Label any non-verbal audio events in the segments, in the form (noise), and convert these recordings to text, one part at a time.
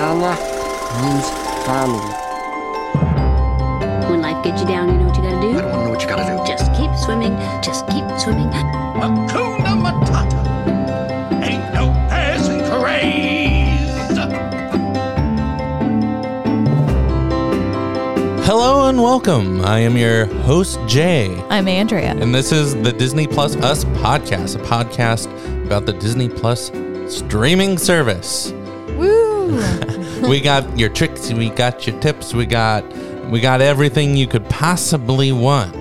Ohana means family. When life gets you down, you know what you gotta do? I do? don't want to know what you gotta do. Just keep swimming. Just keep swimming. Hakuna Matata. Ain't no passing craze. Hello and welcome. I am your host, Jay, I'm Andrea. and this is the Disney Plus Us podcast, a podcast about the Disney Plus streaming service. We got your tricks, we got your tips, we got we got everything you could possibly want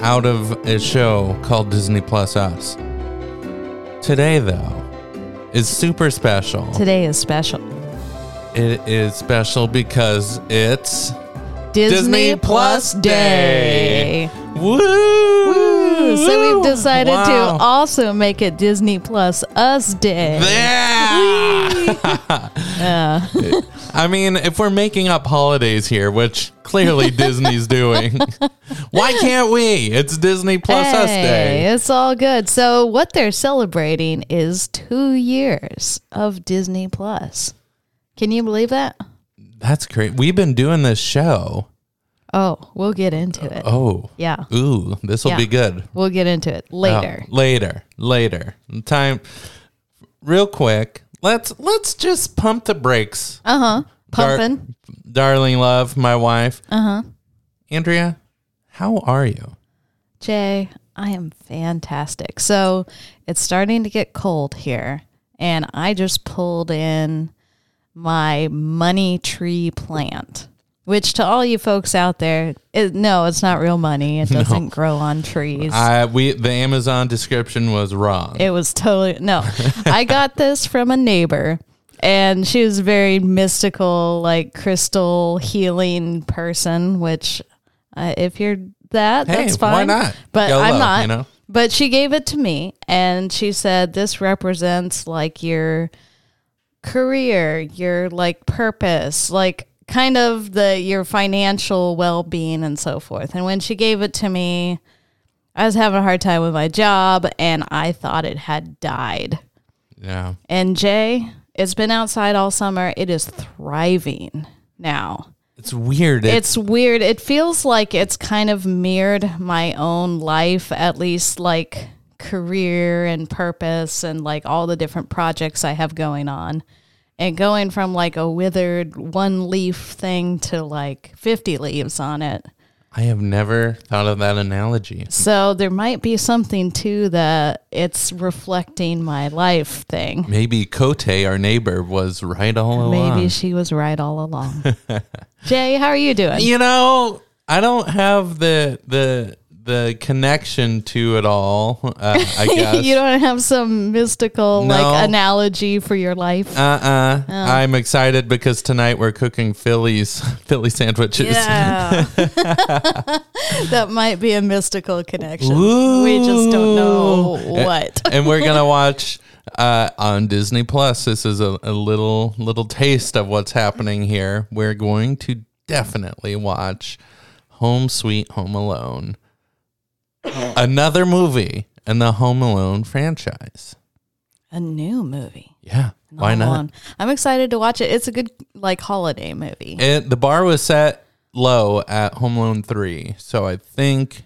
out of a show called Disney Plus Us. Today though is super special. Today is special. It is special because it's Disney, Disney Plus Plus Day. Woo! Woo! So we've decided Wow. to also make it Disney Plus Us Day. Yeah. Yeah. (laughs) (laughs) I mean, if we're making up holidays here, which clearly (laughs) Disney's doing, why can't we? It's Disney Plus Us Day. It's all good. So what they're celebrating is two years of Disney Plus. Can you believe that? That's great. We've been doing this show. Oh, we'll get into it. Oh, Yeah. ooh, this will Yeah. be good. We'll get into it later. Oh, later, later. Time, real quick. Let's let's just pump the brakes, Uh huh. Dar- Pumping. darling love, my wife. Uh huh. Andrea, how are you? Jay, I am fantastic. So it's starting to get cold here, and I just pulled in my money tree plant. Which to all you folks out there, it, no, it's not real money. It (laughs) doesn't grow on trees. I we the Amazon description was wrong. It was totally no. I got (laughs) this from a neighbor, and she was a very mystical, like crystal healing person. Which, uh, if you're that, Hey, that's why fine. not? But Go I'm low, not. you know? But she gave it to me, and she said this represents like your career, your like purpose, like kind of the your financial well being and so forth. And when she gave it to me, I was having a hard time with my job and I thought it had died. yeah. And Jay, it's been outside all summer. It is thriving now. It's weird. It- It's weird. It feels like it's kind of mirrored my own life, at least like career and purpose and like all the different projects I have going on. And going from like a withered one leaf thing to like 50 leaves on it. I have never thought of that analogy. So there might be something too that it's reflecting my life thing. Maybe Kote, our neighbor, was right all along. Maybe she was right all along. (laughs) Jay, how are you doing? you know, I don't have the the the connection to it all. Uh, I (laughs) guess. you don't have some mystical No. like analogy for your life. Uh uh i am excited because tonight we're cooking Phillies (laughs) Philly sandwiches. Yeah. (laughs) that might be a mystical connection. We just don't know Ooh. what. and we're gonna watch uh, on Disney Plus. This is a, a little little taste of what's happening here. We're going to definitely watch Home Sweet Home Alone, Oh. another movie in the Home Alone franchise. A new movie. Yeah, why Home not? Alone. I'm excited to watch it. It's a good like holiday movie. It, the bar was set low at Home Alone three, so I think This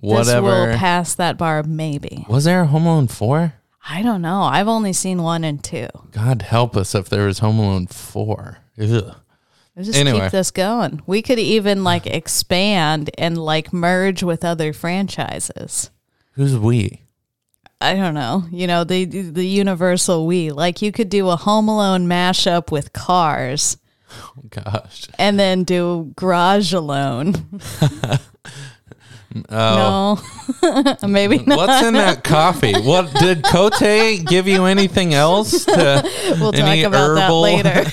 whatever. will pass that bar maybe. was there a Home Alone four? I don't know. I've only seen one and two. God help us if there was Home Alone four. Ugh. Let's just Anyway. keep this going. We could even like (sighs) expand and like merge with other franchises. Who's we? I don't know. You know, the the universal we. Like you could do a Home Alone mashup with Cars Oh, gosh. and then do Garage Alone. (laughs) Oh. No. (laughs) Maybe not. What's in that coffee? What did Cote give you anything else? To, (laughs) We'll talk about herbal- that later.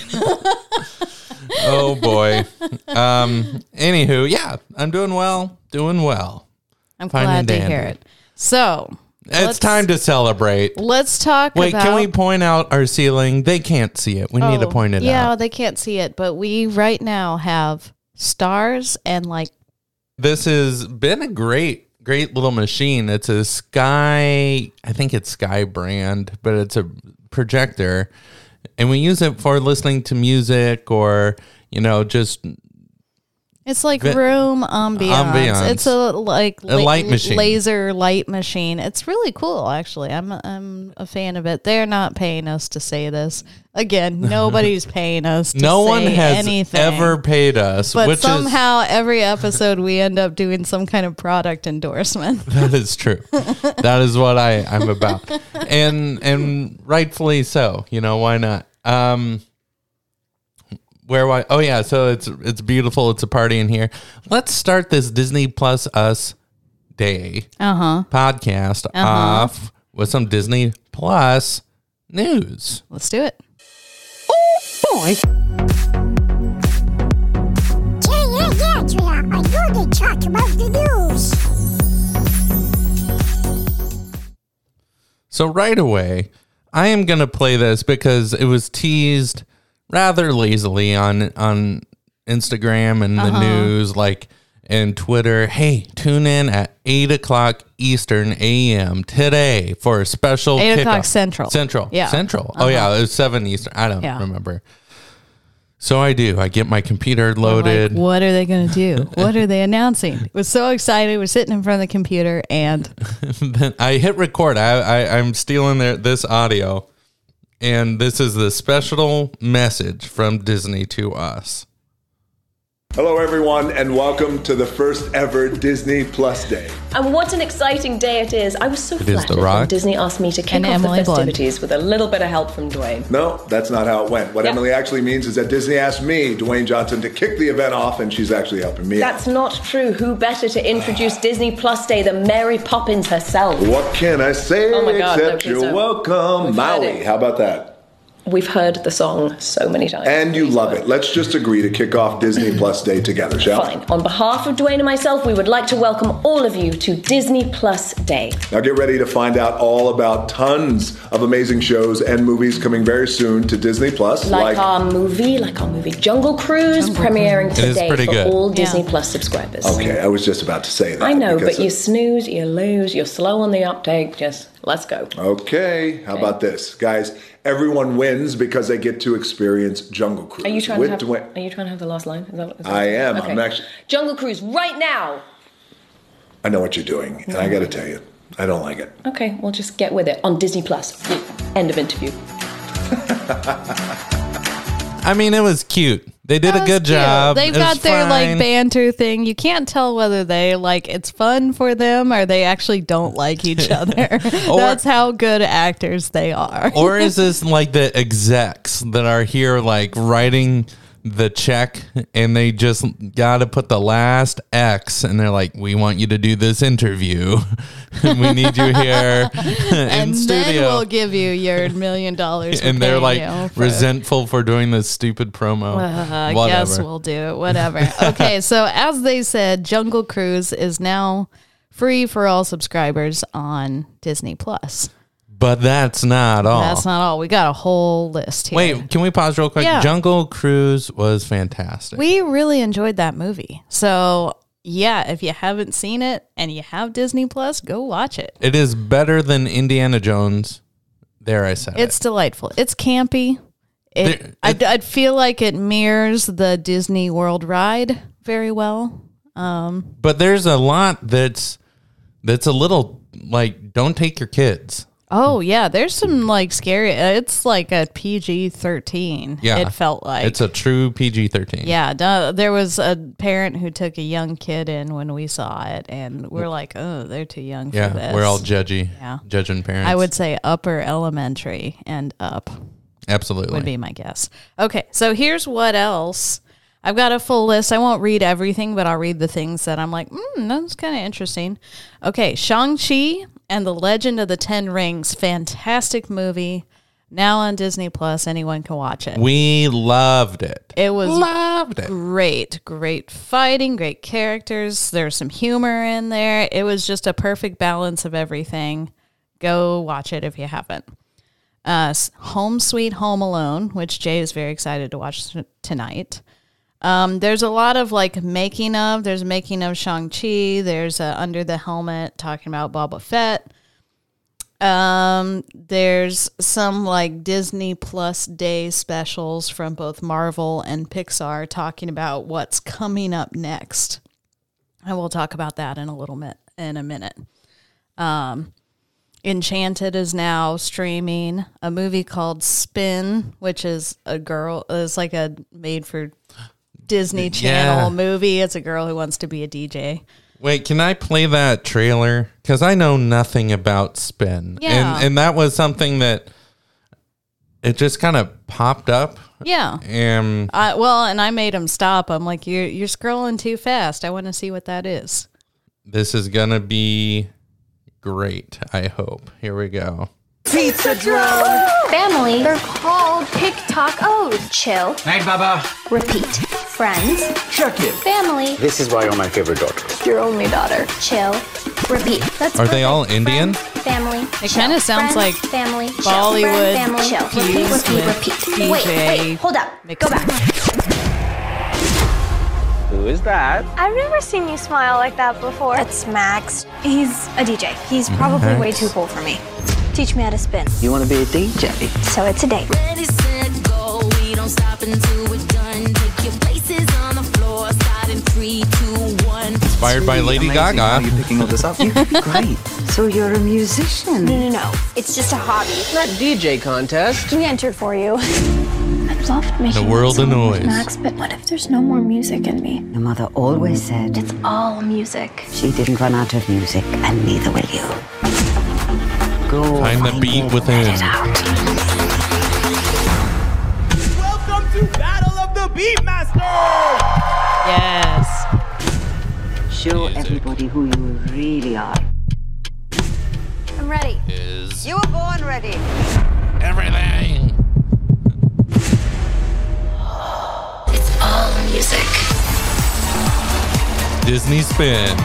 Oh boy. Um. Anywho, yeah, I'm doing well. Doing well. I'm Fine glad and to dandy. hear it. So, It's time to celebrate. let's talk Wait, about can we point out our ceiling? They can't see it. We need to Oh, point it yeah, out. Yeah, they can't see it, but we right now have stars and like This has been a great, great little machine. It's a Sky, I think it's Sky brand, but it's a projector. And we use it for listening to music or you know just It's like Vi- room ambiance. Ambiance. It's a like A light machine. laser light machine. It's really cool, actually. I'm I'm a fan of it. They're not paying us to say this. Again, (laughs) nobody's paying us. To no one has anything. ever paid us, But somehow every episode we end up doing some kind of product endorsement. (laughs) that is true. that is what I I'm about, (laughs) and and rightfully so. You know why not? Um, where why? Oh yeah, so it's it's beautiful. It's a party in here. Let's start this Disney Plus Us Day Uh huh. podcast off with some Disney Plus news. Let's do it. Yeah, yeah, yeah, Julia. I know they talk about the news. So right away, I am gonna play this because it was teased rather lazily on on Instagram and the uh-huh. news, like and Twitter. Hey, tune in at eight o'clock Eastern AM today for a special Eight o'clock. Central. Central, Yeah. Central. Oh uh-huh. yeah, it was seven Eastern. I don't Yeah. remember. So I do. I get my computer Like, loaded. what are they going to do? (laughs) What are they announcing? Was so excited. We're sitting in front of the computer and (laughs) then I hit record. I, I I'm stealing their, this audio, and this is the special message from Disney to us. Hello, everyone, and welcome to the first ever Disney Plus Day. And what an exciting day it is. I was so is The flattered Rock. when Disney asked me to kick And off Emily the Blunt. festivities with a little bit of help from Dwayne. No, that's not how it went. What Yeah. Emily actually means is that Disney asked me, Dwayne Johnson, to kick the event off, and she's actually helping me. out. That's not true. Who better to introduce (sighs) Disney Plus Day than Mary Poppins herself? What can I say Oh my God, except please you're don't. welcome, We've Maui? How about that? We've heard the song so many times. And you love it. Let's just agree to kick off Disney Plus Day together, shall we? Fine. On behalf of Dwayne and myself, we would like to welcome all of you to Disney Plus Day. Now get ready to find out all about tons of amazing shows and movies coming very soon to Disney Plus. Like, our movie, like our movie Jungle Cruise, premiering It is today for good. all Yeah. Disney Plus subscribers. Okay, I was just about to say that. I know, because but you snooze, you lose, you're slow on the uptake. Just let's go. Okay, how about this, guys? Everyone wins because they get to experience Jungle Cruise. Are you trying to have? Dwayne. Are you trying to have the last line? Is that, is that I am. I'm actually- Jungle Cruise right now. I know what you're doing, and I got to tell you, I don't like it. Okay, well just get with it on Disney Plus. End of interview. (laughs) I mean, it was cute. They did That a good cute. job. They've It got their like banter thing. You can't tell whether they like it's fun for them or they actually don't like each (laughs) other. (laughs) That's how good actors they are. or is this like the execs that are here, like writing the check, and they just got to put the last X, and they're like, "We want you to do this interview. (laughs) we need you here (laughs) in and studio." then we'll give you your million dollars. (laughs) and they're like for- resentful for doing this stupid promo. Uh, I Whatever. guess we'll do it. Whatever. okay, so as they said, Jungle Cruise is now free for all subscribers on Disney Plus. But that's not all. That's not all. We got a whole list here. Wait, can we pause real quick? Yeah. Jungle Cruise was fantastic. We really enjoyed that movie. So, yeah, if you haven't seen it and you have Disney Plus, go watch it. it is better than Indiana Jones. There, I said It's it. delightful. It's campy. It, There- I'd, I'd feel like it mirrors the Disney World ride very well. Um, but there's a lot that's that's a little like don't take your kids. Oh yeah, there's some like scary. uh, It's like a PG thirteen. Yeah, it felt like it's a true PG thirteen. yeah. duh, there was a parent who took a young kid in when we saw it, and we're like, oh, they're too young for yeah. this. We're all judgy, Yeah. judging parents. I would say upper elementary and up absolutely. would be my guess. Okay, so here's what else. I've got a full list. I won't read everything, but I'll read the things that I'm like, hmm, that's kind of interesting. Okay, Shang-Chi and the Legend of the Ten Rings, fantastic movie. Now on Disney Plus, anyone can watch it. We loved it. It was loved it. great, great fighting, great characters. There's some humor in there. It was just a perfect balance of everything. Go watch it if you haven't. Uh, Home Sweet Home Alone, which Jay is very excited to watch t- tonight. Um, there's a lot of like making of. There's making of Shang Chi. There's uh, Under the Helmet talking about Boba Fett. Um, there's some like Disney Plus Day specials from both Marvel and Pixar talking about what's coming up next. And we'll talk about that in a little bit in a minute. Um, Enchanted is now streaming a movie called Spin, which is a girl is like a made for Disney Channel Yeah. movie. It's a girl who wants to be a DJ. Wait, can I play that trailer? Because I know nothing about Spin. Yeah. And, and that was something that it just kind of popped up. Yeah. And I, well, and I made him stop. I'm like, you're you're scrolling too fast. I want to see what that is. this is going to be great, I hope. Here we go. Family. They're called TikTokos. Chill. Night, Baba. Repeat. Friends. Check it. Family. This is why you're my favorite daughter. Your only daughter. Chill. Repeat. That's Are they all Indian? Friend, family. It kinda sounds Friend, like family. Bollywood Friend, family. Chill. Repeat. Repeat. Repeat. Wait. DJ Wait. Hold up. Go back. Who is that? I've never seen you smile like that before. It's Max. He's a DJ. He's mm-hmm. probably way too cool for me. Teach me how to spin. You want to be a DJ? So it's a date. Ready, set, go. We don't stop until we're done. Take your places on the floor. Starting three, two, one. Inspired by Lady Amazing. How Gaga. you picking all this up? You could be (laughs) great. So you're a musician? No, no, no. It's just a hobby. Not DJ contest. We entered for you. I'd love making The world that of song with noise. Max, but what if there's no more music in me? Your mother always said It's all music. she didn't run out of music, and neither will you. Go Find the beat within. let it out. Welcome to Battle of the Beatmasters! Yes. Show everybody who you really are. I'm ready. Is You were born ready. everything. It's all music. Disney Spin.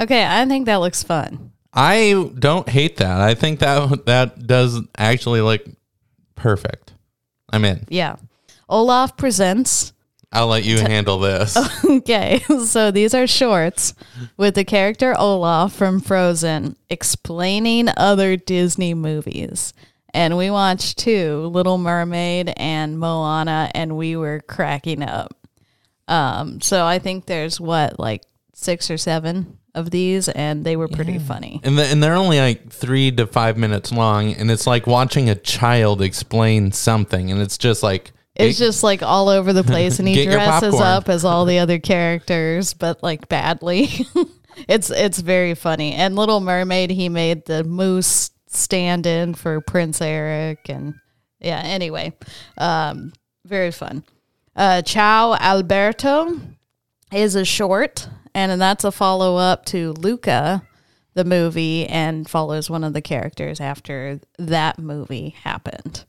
Okay, I think that looks fun. I don't hate that. I think that that does actually look perfect. I'm in. Yeah. Olaf presents. I'll let you (laughs) handle this. Okay, (laughs) so these are shorts with the character Olaf from Frozen explaining other Disney movies. And we watched two, Little Mermaid and Moana, and we were cracking up. Um, so I think there's what, like six or seven of these, and they were pretty funny. And, the, and they're only like three to five minutes long, and it's like watching a child explain something, and it's just like It's just like all over the place, and he (laughs) dresses up as all the other characters, but like badly. (laughs) it's it's very funny. And Little Mermaid, he made the moose stand in for Prince Eric, and yeah. Anyway, um, very fun. Uh, Ciao Alberto is a short, and that's a follow up to Luca, the movie, and follows one of the characters after that movie happened.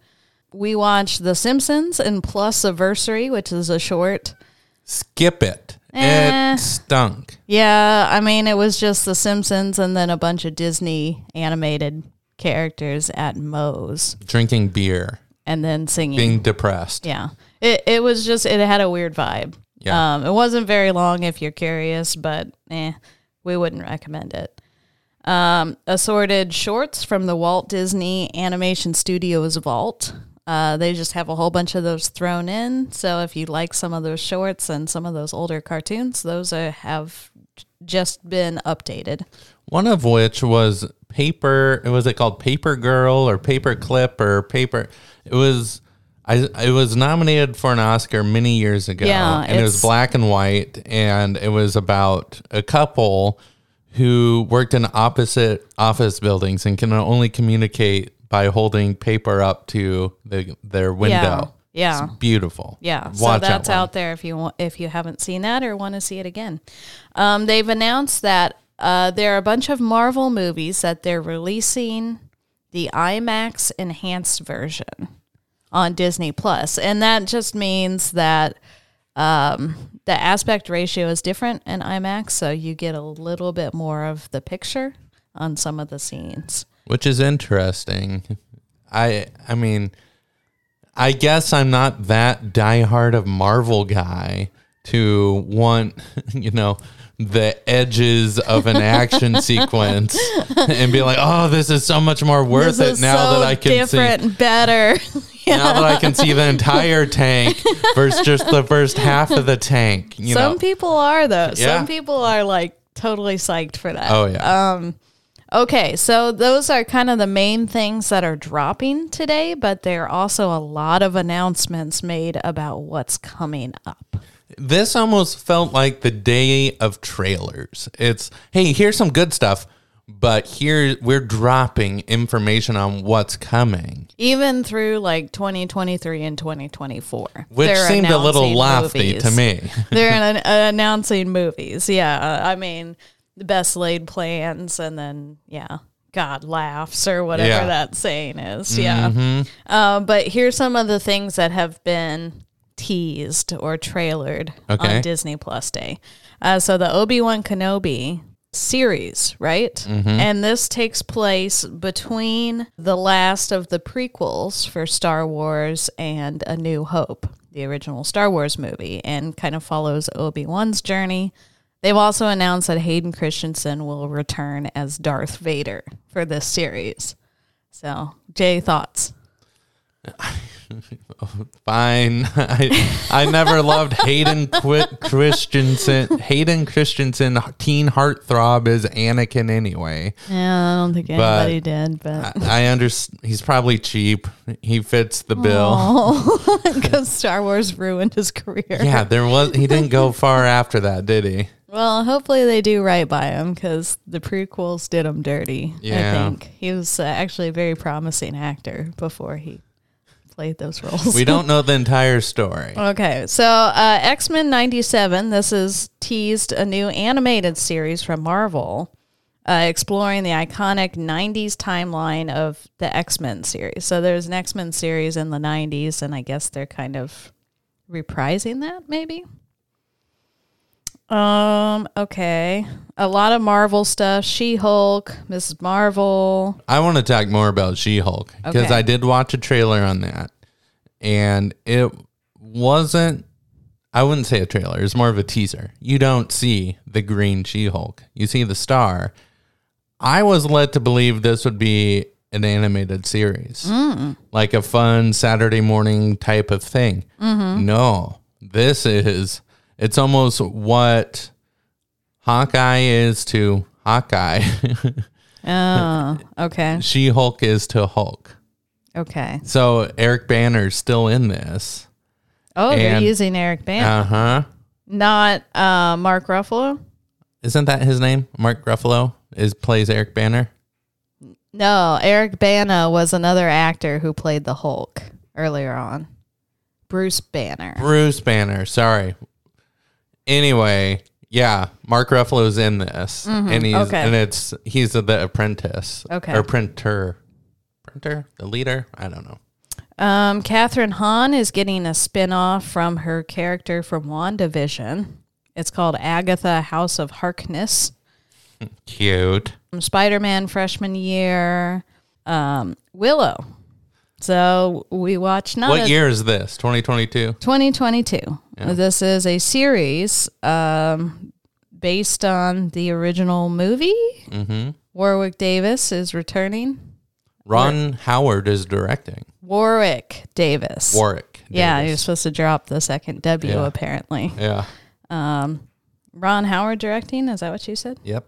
We watched The Simpsons and Plus Anniversary, which is a short. skip it. Eh. It stunk. Yeah, I mean, it was just The Simpsons and then a bunch of Disney animated characters at Moe's Drinking beer, and then singing. being depressed. Yeah. It it was just it had a weird vibe. Yeah. Um it wasn't very long if you're curious, but eh, we wouldn't recommend it. Um assorted shorts from the Walt Disney Animation Studios vault. Uh, they just have a whole bunch of those thrown in. So if you like some of those shorts and some of those older cartoons, those are, have just been updated. One of which was paper. Was it called Paper Girl or Paper Clip or Paper? It was. I, it was nominated for an Oscar many years ago, Yeah, and it was black and white, and it was about a couple who worked in opposite office buildings and can only communicate by holding paper up to the, their window. Yeah. It's beautiful. Yeah, so that's that out there if you want, if you haven't seen that or want to see it again. Um, they've announced that uh, there are a bunch of Marvel movies that they're releasing the IMAX enhanced version on Disney Plus, and that just means that um, the aspect ratio is different in IMAX, so you get a little bit more of the picture on some of the scenes. which is interesting. I I mean, I guess I'm not that diehard of Marvel guy to want, (laughs) you know, the edges of an action (laughs) sequence and be like, "Oh, this is so much more worth this it now so that I can different, see better. (laughs) now that I can see the entire tank versus just the first half of the tank." You Some know, people are though. Yeah. Some people are like totally psyched for that. Oh, yeah. Um okay, so those are kind of the main things that are dropping today, but there are also a lot of announcements made about what's coming up. This almost felt like the day of trailers. It's hey, here's some good stuff, but here we're dropping information on what's coming, Even through like 2023 and 2024. which seemed a little lofty movies. to me. (laughs) they're an, (laughs) uh, announcing movies. Yeah, I mean, the best laid plans, and then yeah, God laughs or whatever Yeah. that saying is. Yeah. Mhm. Uh, but here's some of the things that have been teased or trailered Okay. on Disney Plus Day. Uh, so the Obi Wan Kenobi series, right? Mhm. And this takes place between the last of the prequels for Star Wars and A New Hope, the original Star Wars movie, and kind of follows Obi Wan's journey. They've also announced that Hayden Christensen will return as Darth Vader for this series. So, Jay, thoughts? (laughs) (laughs) Fine. (laughs) I, I never loved Hayden Qu- Christensen. Hayden Christensen, teen heartthrob, is Anakin anyway. Yeah, I don't think But anybody did, but I understand. He's probably cheap. He fits the bill. (laughs) because Star Wars ruined his career. Yeah, there was. He didn't go far after that, did he? Well, hopefully they do right by him because the prequels did him dirty. Yeah. I think he was uh, actually a very promising actor before he played those (laughs) roles. We don't know the entire story. Okay, so uh, X Men '97. This is teased a new animated series from Marvel, uh, exploring the iconic '90s timeline of the X Men series. So there's an X Men series in the '90s, and I guess they're kind of reprising that, maybe. Um. Okay. A lot of Marvel stuff. She Hulk, Mrs. Marvel. I want to talk more about She Hulk because Okay. I did watch a trailer on that, and it wasn't. I wouldn't say a trailer. It's more of a teaser. You don't see the green She Hulk. You see the star. I was led to believe this would be an animated series, Mm. like a fun Saturday morning type of thing. Mhm. No, this is. It's almost what Hawkeye is to Hawkeye. (laughs) Oh. Okay. She Hulk is to Hulk. Okay. So Eric Banner's still in this. Oh, they're using Eric Banner. Uh huh. Not uh, Mark Ruffalo. Isn't that his name? Mark Ruffalo is plays Eric Banner. No, Eric Bana was another actor who played the Hulk earlier on. Bruce Banner. Bruce Banner. Sorry. Anyway, yeah, Mark Ruffalo's in this, Mhm, and he's okay. and it's he's the apprentice. Okay. Or printer. Printer, the leader. I don't know. Um, Kathryn Hahn is getting a spin off from her character from WandaVision. It's called Agatha House of Harkness. Cute. Spider Man freshman year. Um, Willow. So we watched what year is this? 2022. 2022. Yeah. This is a series um, based on the original movie. Mm-hmm. Warwick Davis is returning. Ron Howard is directing. Warwick Davis. Warwick. Yeah, Davis. you're supposed to drop the second W Yeah. apparently. Yeah. Um, Ron Howard directing. Is that what you said? Yep.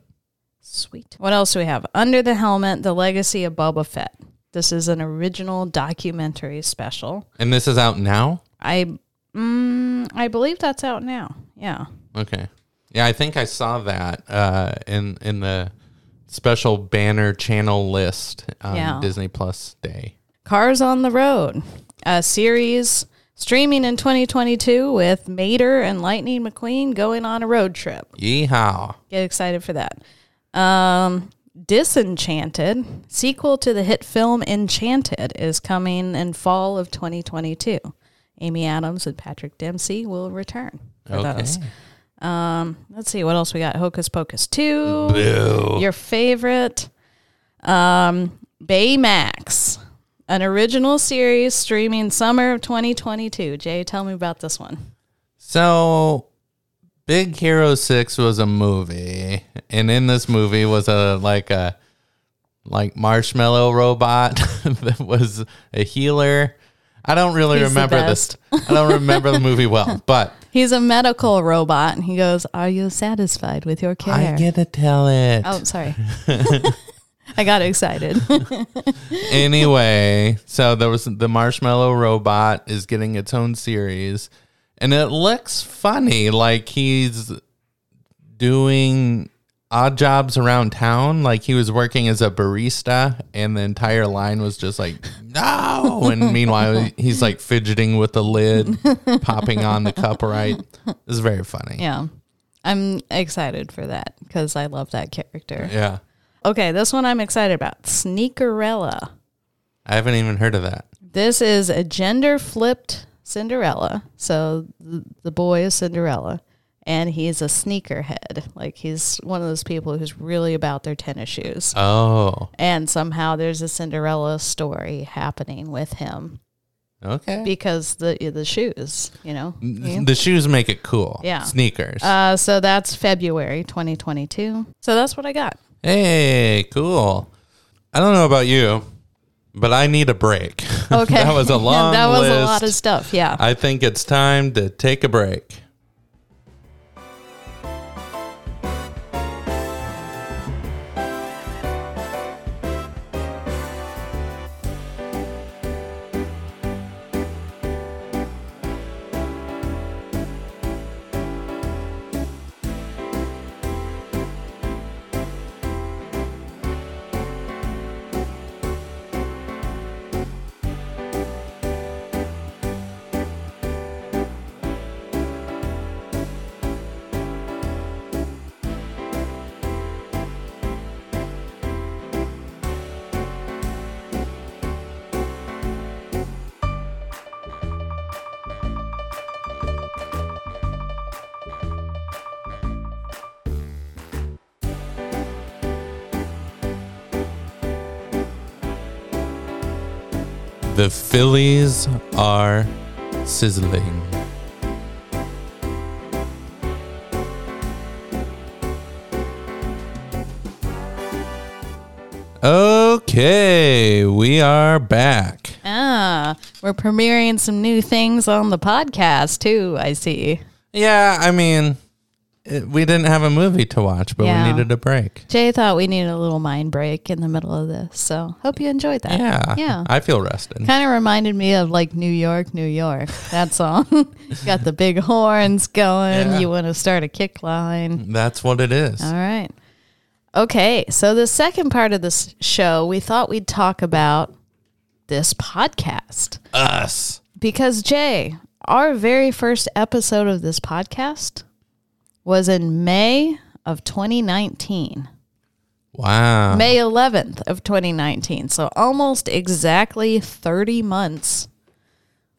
Sweet. What else do we have? Under the Helmet: The Legacy of Boba Fett. This is an original documentary special. And this is out now. I, mm, I believe that's out now. Yeah. Okay. Yeah, I think I saw that uh, in in the special banner channel list on Yeah. Disney Plus Day. Cars on the Road, a series streaming in 2022 with Mater and Lightning McQueen going on a road trip. Yeehaw! Get excited for that. Um, Disenchanted, sequel to the hit film Enchanted, is coming in fall of 2022. Amy Adams and Patrick Dempsey will return for Okay. those. Um, let's see what else we got. Hocus Pocus 2. Boo. Your favorite. Um, Baymax, an original series streaming summer of 2022. Jay, tell me about this one. So Big Hero 6 was a movie. And in this movie was a like a like marshmallow robot (laughs) that was a healer. I don't really He's the remember this. I don't remember the movie well, (laughs) but He's a medical robot, and he goes, "Are you satisfied with your care?" I get to tell it. Oh, sorry. (laughs) (laughs) I got excited. anyway, so there was the marshmallow robot is getting its own series, and it looks funny. Like he's doing odd jobs around town. Like he was working as a barista, and the entire line was just like no. (laughs) And meanwhile, he's like fidgeting with the lid, popping on the cup right. It's very funny. yeah, I'm excited for that because I love that character. Yeah. Okay, this one I'm excited about. Sneakerella. I haven't even heard of that. This is a gender flipped Cinderella. So the, the boy is Cinderella, and he's a sneakerhead. Like he's one of those people who's really about their tennis shoes. Oh, And somehow there's a Cinderella story happening with him okay. because the the shoes, you know. The shoes make it cool. Yeah. Sneakers. Uh, so that's February 2022. So that's what I got. Hey, cool. I don't know about you, but I need a break. (laughs) Okay, that was a (laughs) long that was a lot of stuff. Yeah. I think it's time to take a break. The Phillies are sizzling. Okay, we are back. Ah, we're premiering some new things on the podcast too. I see. Yeah, I mean, it, we didn't have a movie to watch, but Yeah. we needed a break. Jay thought we needed a little mind break in the middle of this, so hope you enjoyed that. Yeah, yeah. I feel rested. Kind of reminded me of like New York, New York. That song. (laughs) Got the big horns going. Yeah. You want to start a kick line. That's what it is. All right. Okay, so the second part of this show, we thought we'd talk about this podcast. Us. Because, Jay, our very first episode of this podcast was in May of 2019. Wow. May 11th of 2019. So almost exactly 30 months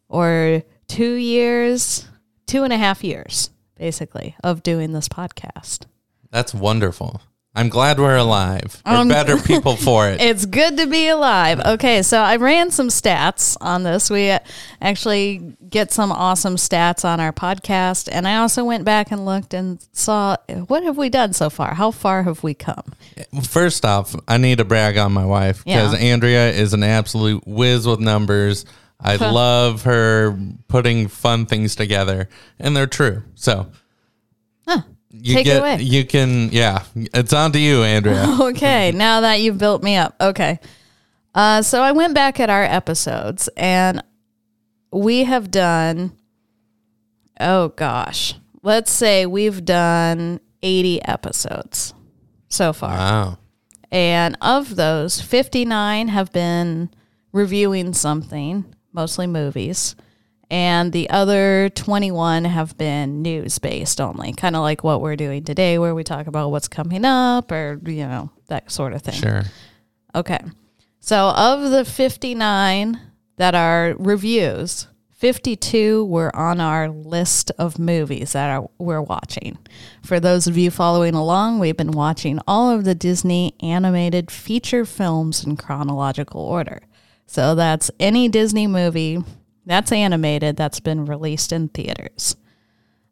or two years, two and a half years, basically, of doing this podcast. That's wonderful. I'm glad we're alive. We're Um, better (laughs) people for it. It's good to be alive. Okay, so I ran some stats on this. We actually get some awesome stats on our podcast. And I also went back and looked and saw what have we done so far? How far have we come? First off, I need to brag on my wife because Yeah. Andrea is an absolute whiz with numbers. I love her putting fun things together, and they're true. So, you Take it away. you can yeah. It's on to you, Andrea. (laughs) okay, now that you've built me up. Okay. Uh, so I went back at our episodes and we have done, oh gosh, let's say we've done 80 episodes so far. Wow. And of those, 59 have been reviewing something, mostly movies. And the other 21 have been news based only, kind of like what we're doing today, where we talk about what's coming up or, you know, that sort of thing. Sure. Okay. So of the 59 that are reviews, 52 were on our list of movies that are, we're watching. For those of you following along, we've been watching all of the Disney animated feature films in chronological order. So that's any Disney movie that's animated that's been released in theaters.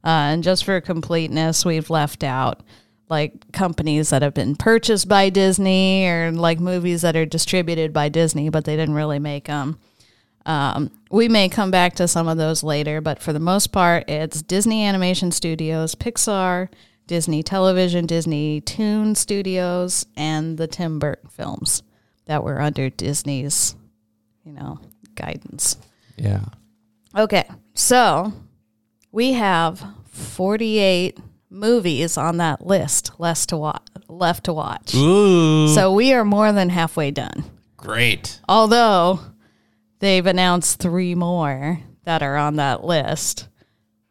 Uh, and just for completeness, we've left out like companies that have been purchased by Disney or like movies that are distributed by Disney, but they didn't really make them. Um, we may come back to some of those later, but for the most part, it's Disney Animation Studios, Pixar, Disney Television, Disney Toon Studios, and the Tim Burton films that were under Disney's, you know, guidance. Yeah. Okay, so we have 48 movies on that list left to watch. Left to watch. Ooh. So we are more than halfway done. great. Although they've announced three more that are on that list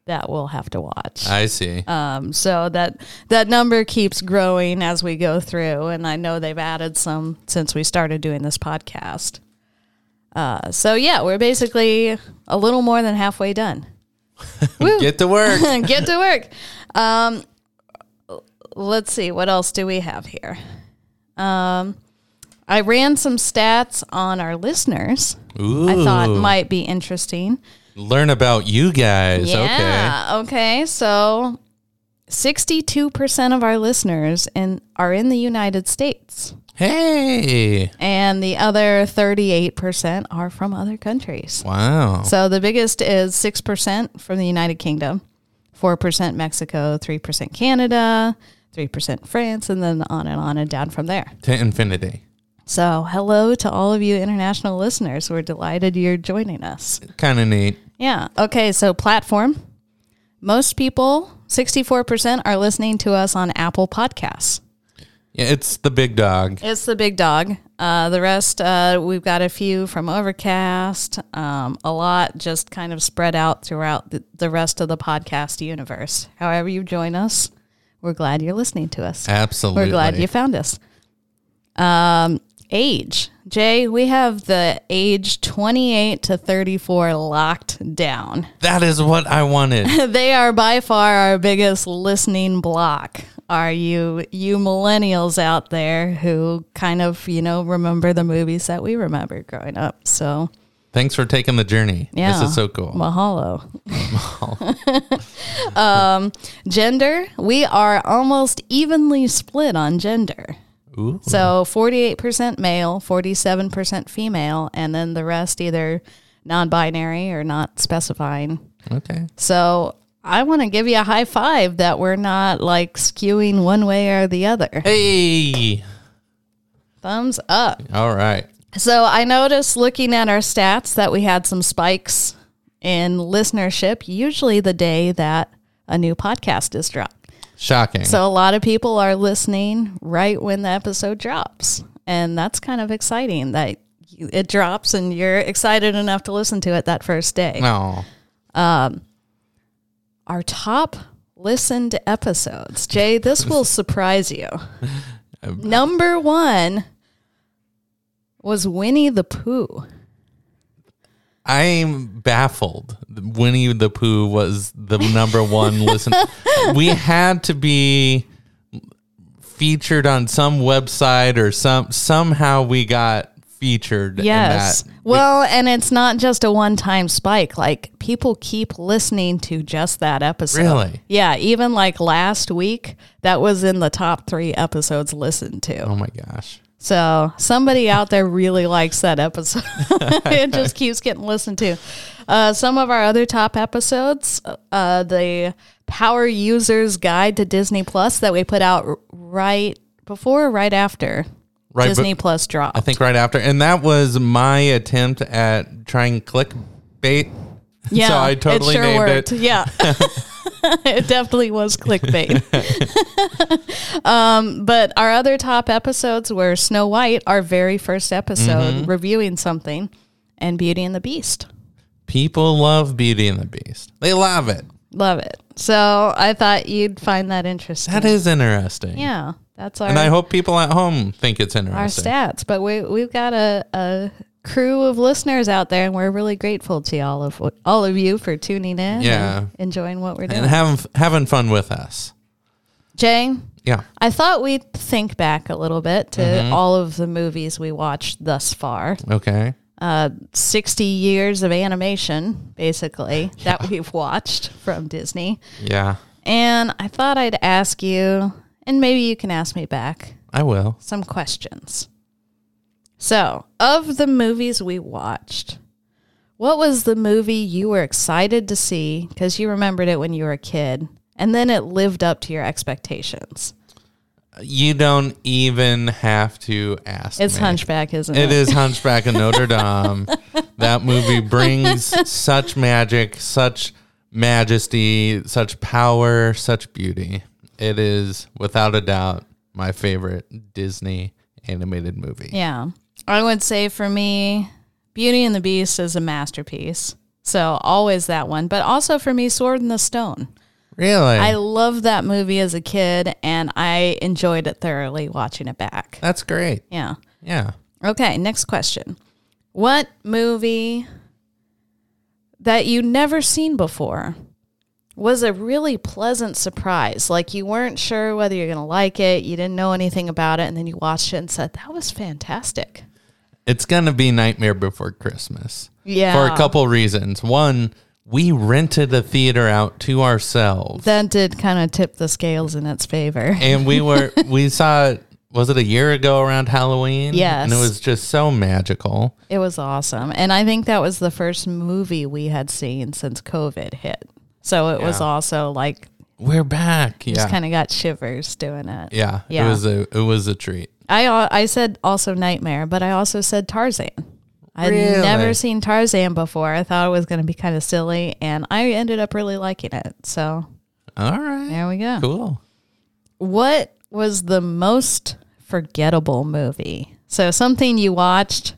that we'll have to watch. I see. Um, so that that number keeps growing as we go through, and I know they've added some since we started doing this podcast. Uh, so yeah, we're basically a little more than halfway done. (laughs) Get to work. (laughs) Get to work. Um, let's see, what else do we have here? Um, I ran some stats on our listeners. I thought might be interesting. Learn about you guys. Okay. Yeah. Okay. So, sixty-two percent of our listeners in are in the United States, Hey. and the other thirty-eight percent are from other countries. Wow. So the biggest is six percent from the United Kingdom, four percent Mexico, three percent Canada, three percent France, and then on and on and down from there. to infinity. So hello to all of you international listeners. We're delighted you're joining us. Kind of neat. Yeah. Okay. So platform. Most people, sixty-four percent, are listening to us on Apple Podcasts. Yeah, it's the big dog. It's the big dog. Uh, the rest, uh, we've got a few from Overcast, um, a lot just kind of spread out throughout the, the rest of the podcast universe. However, you join us, we're glad you're listening to us. Absolutely. We're glad you found us. Um, age. Jay, we have the age 28 to 34 locked down. That is what I wanted. (laughs) they are by far our biggest listening block. Are you you millennials out there who kind of, you know, remember the movies that we remember growing up? So Thanks for taking the journey. yeah. This is so cool. Mahalo. (laughs) (laughs) um, gender, we are almost evenly split on gender. Ooh. So 48% male, 47% female, and then the rest either non binary or not specifying. Okay. So I want to give you a high five that we're not like skewing one way or the other. Hey. Thumbs up. All right. So I noticed looking at our stats that we had some spikes in listenership, usually the day that a new podcast is dropped. Shocking. So a lot of people are listening right when the episode drops. And that's kind of exciting that you, it drops and you're excited enough to listen to it that first day. no. Um, our top listened episodes. Jay, this will (laughs) surprise you. (laughs) Number one was Winnie the Pooh. I'm baffled. Winnie the Pooh was the number one (laughs) listen. we had to be featured on some website or some somehow we got featured. Yes. In that. Well, and it's not just a one time spike. Like people keep listening to just that episode. Really? Yeah. Even like last week, that was in the top three episodes listened to. Oh my gosh. So somebody out there really likes that episode. (laughs) it just keeps getting listened to. Uh, some of our other top episodes, uh, the Power Users Guide to Disney Plus that we put out right before, or right after Right, Disney Plus dropped. I think right after, and that was my attempt at trying clickbait. (laughs) Yeah, so I totally it sure named worked. it. Yeah, (laughs) (laughs) it definitely was clickbait. (laughs) um, but our other top episodes were Snow White, our very first episode, Mhm. reviewing something, and Beauty and the Beast. People love Beauty and the Beast. They love it. Love it. So I thought you'd find that interesting. That is interesting. Yeah, that's our and I hope people at home think it's interesting. our stats. But we we've got a, a crew of listeners out there, and we're really grateful to all of all of you for tuning in. Yeah. and enjoying what we're doing. and having having fun with us. Jay, Yeah. I thought we'd think back a little bit to Mhm. all of the movies we watched thus far. Okay. uh, 60 years of animation, basically, (laughs) that we've watched from Disney. Yeah, And I thought I'd ask you, and maybe you can ask me back, I will. some questions. So, of the movies we watched, what was the movie you were excited to see because you remembered it when you were a kid, and then it lived up to your expectations? You don't even have to ask. It's me. Hunchback, isn't it? It is Hunchback of Notre (laughs) Dame. That movie brings such magic, such majesty, such power, such beauty. It is without a doubt my favorite Disney animated movie. Yeah. I would say for me, Beauty and the Beast is a masterpiece. So always that one. But also for me, Sword in the Stone. Really? I loved that movie as a kid and I enjoyed it thoroughly watching it back. That's great. Yeah. Yeah. Okay, next question. What movie that you never seen before was a really pleasant surprise? Like you weren't sure whether you're going to like it, you didn't know anything about it, and then you watched it and said, that was fantastic. It's going to be Nightmare Before Christmas. Yeah. For a couple reasons. One, we rented a theater out to ourselves. That did kind of tip the scales in its favor. and we were (laughs) we saw it was it a year ago around Halloween? Yes. And it was just so magical. It was awesome. And I think that was the first movie we had seen since COVID hit. So it was also like We're back. Yeah. just kind of got shivers doing it. yeah. Yeah. It was a it was a treat. I I said also Nightmare, but I also said Tarzan. I'd Really? never seen Tarzan before. I thought it was going to be kind of silly, and I ended up really liking it. So All right. there we go. Cool. What was the most forgettable movie? So something you watched,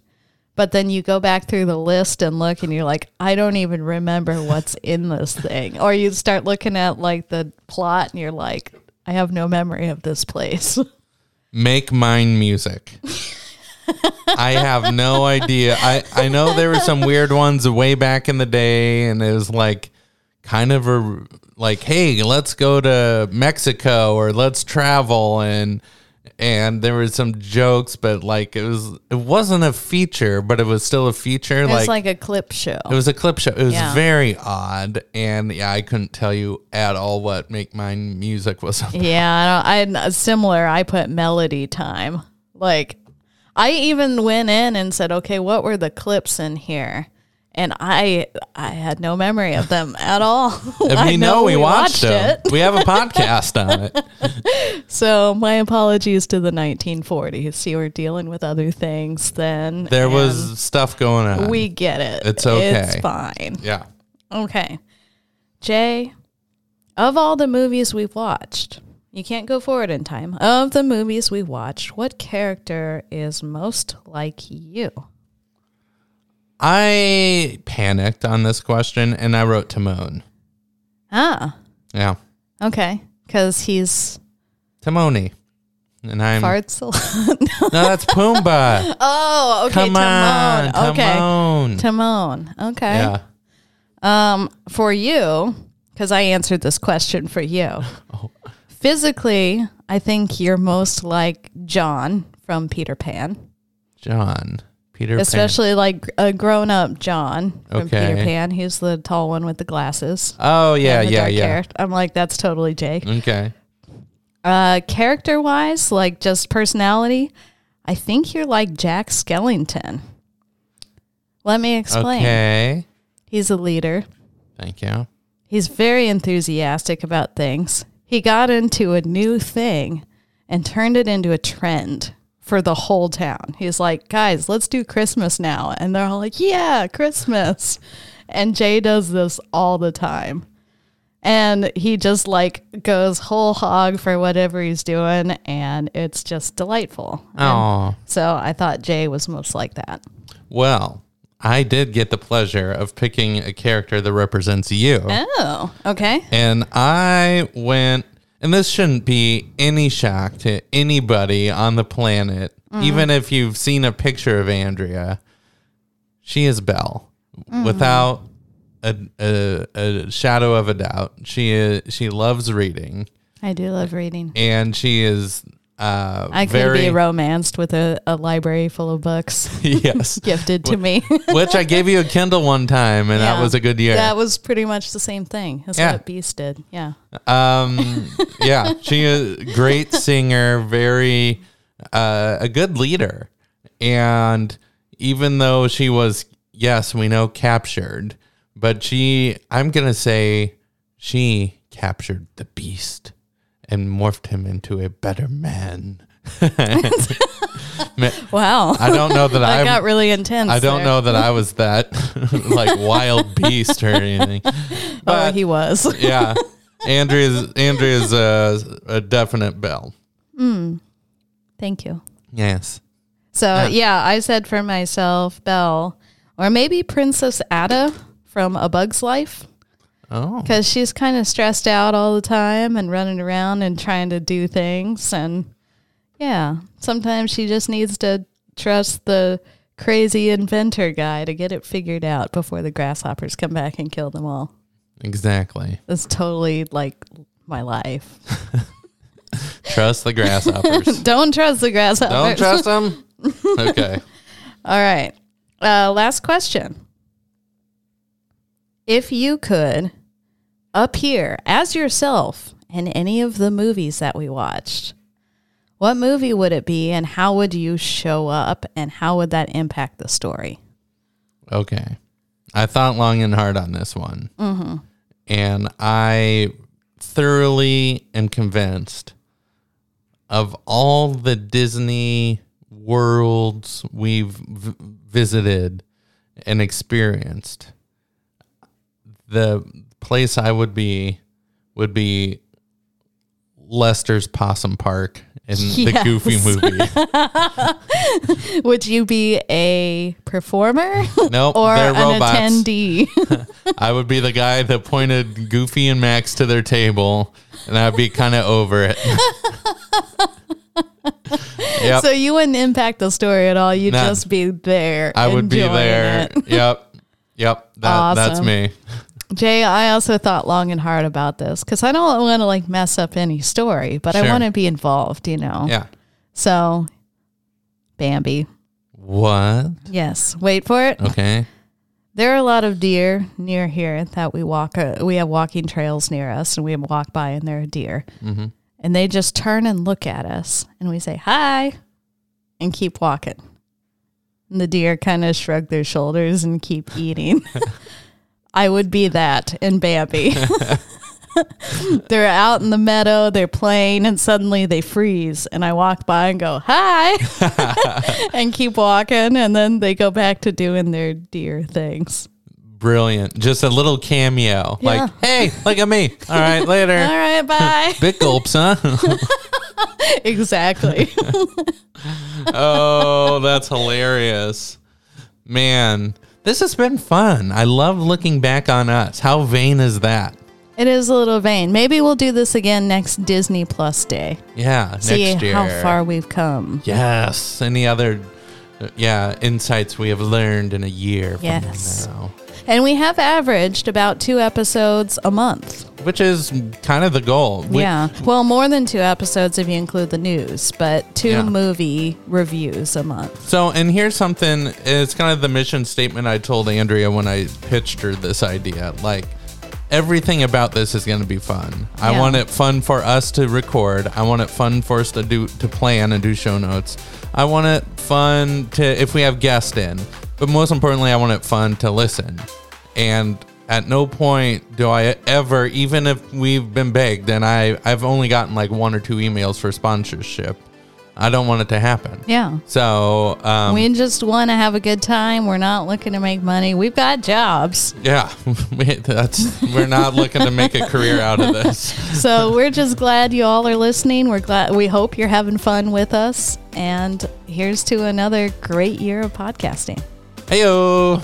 but then you go back through the list and look, and you're like, I don't even remember what's in this thing. Or you start looking at like the plot, and you're like, I have no memory of this place. (laughs) Make mine music. (laughs) I have no idea. I, I know there were some weird ones way back in the day, and it was like kind of a like, hey, let's go to Mexico or let's travel and and there were some jokes, but like it was it wasn't a feature, but it was still a feature. It was like, like a clip show. it was a clip show. It was Yeah. very odd, and yeah, I couldn't tell you at all what Make Mine music was. About. Yeah, I don't, I similar. I put melody time. Like, I even went in and said, okay, what were the clips in here? And I I had no memory of them at all. (laughs) And I we know we watched, them. it. We have a (laughs) podcast on it. (laughs) So my apologies to the 1940s. You were dealing with other things then. There was stuff going on. We get it. It's okay. It's fine. yeah. Okay. Jay, of all the movies we've watched, you can't go forward in time. Of the movies we watched, what character is most like you? I panicked on this question and I wrote Timon. Ah, Yeah. okay. Because he's Timoni. And I'm farts a lot. (laughs) No, that's Pumbaa. (laughs) oh, okay. Come on, Timon. Okay. Timon. Timon. Okay. Yeah. Um, for you, because I answered this question for you. (laughs) Oh. Physically, I think you're most like John from Peter Pan. John. Peter Pan. Especially like a grown up John from Okay. Peter Pan. He's the tall one with the glasses. Oh yeah, yeah, yeah. hair. I'm like, that's totally Jake. Okay. Uh, character wise, like just personality, I think you're like Jack Skellington. Let me explain. Okay. He's a leader. Thank you. He's very enthusiastic about things. He got into a new thing and turned it into a trend for the whole town. He's like, guys, let's do Christmas now. And they're all like, yeah, Christmas. And Jay does this all the time. And he just like goes whole hog for whatever he's doing. And it's just delightful. Oh. so I thought Jay was most like that. Well, I did get the pleasure of picking a character that represents you. Oh, okay. And I went, and this shouldn't be any shock to anybody on the planet, Mhm. even if you've seen a picture of Andrea. She is Belle, Mhm. without a, a, a shadow of a doubt. She is, she loves reading, I do love reading. and she is Uh, I could very, be romanced with a, a library full of books (laughs) yes, (laughs) gifted to me. which I gave you a Kindle one time, and that was a good year. That was pretty much the same thing as Yeah. what Beast did. Yeah. Um, (laughs) yeah, she is a great singer, very uh, a good leader, and even though she was, yes, we know captured, but she, I'm gonna say, she captured the beast and morphed him into a better man. (laughs) (laughs) Ma- Wow. I don't know that That I got really intense. I don't there. know that I was that (laughs) like wild beast or anything. oh, he was. yeah, Andrea's Andrea's a, a definite Belle. Hmm. Thank you. Yes. So Yeah. yeah, I said for myself, Belle, or maybe Princess Atta from A Bug's Life, Oh. because she's kind of stressed out all the time and running around and trying to do things, and yeah, sometimes she just needs to trust the crazy inventor guy to get it figured out before the grasshoppers come back and kill them all. Exactly. That's totally like my life. (laughs) Trust the grasshoppers. (laughs) Don't trust the grasshoppers. Don't trust them. (laughs) Okay. All right. Uh, last question. If you could appear as yourself in any of the movies that we watched, what movie would it be and how would you show up and how would that impact the story? Okay. I thought long and hard on this one. Mm-hmm. And I thoroughly am convinced of all the Disney worlds we've v- visited and experienced. The place I would be would be Lester's Possum Park in the Goofy movie. (laughs) Would you be a performer Nope, or an robots. attendee? (laughs) I would be the guy that pointed Goofy and Max to their table, and I'd be kind of over it. (laughs) yep, So you wouldn't impact the story at all. You'd just be there. I would be there. Yep, yep. That, That's me. Jay, I also thought long and hard about this because I don't want to like mess up any story, but I want to be involved, you know? Yeah. So, Bambi. What? Yes. Wait for it. Okay. There are a lot of deer near here that we walk. Uh, we have walking trails near us, and we walk by, and there are deer, Mm-hmm. and they just turn and look at us, and we say hi, and keep walking. And the deer kind of shrug their shoulders and keep eating. (laughs) I would be that in Bambi. (laughs) they're out in the meadow, they're playing, and suddenly they freeze. And I walk by and go, hi, (laughs) and keep walking. And then they go back to doing their deer things. Brilliant. Just a little cameo. Yeah. Like, hey, look at me. All right, later. (laughs) All right, bye. Big gulps, huh? exactly. oh, that's hilarious. Man, this has been fun. I love looking back on us. How vain is that? it is a little vain. Maybe we'll do this again next Disney Plus Day. Yeah, See next year. how far we've come. Yes. Any other, yeah, insights we have learned in a year from Yes. And we have averaged about two episodes a month. Which is kind of the goal. We- yeah. Well, more than two episodes if you include the news, but two Yeah. movie reviews a month. So, and here's something. It's kind of the mission statement I told Andrea when I pitched her this idea. Like, everything about this is going to be fun. I want it fun for us to record. I want it fun for us to do to plan and do show notes. I want it fun to if we have guests in. But most importantly, I want it fun to listen. And at no point do I ever, even if we've been begged, and I I've only gotten like one or two emails for sponsorship. I don't want it to happen. Yeah. So um, we just want to have a good time. We're not looking to make money. We've got jobs. yeah, (laughs) we- that's we're not looking to make a career out of this. So we're just glad you all are listening. We're glad we hope you're having fun with us. And here's to another great year of podcasting. Heyo.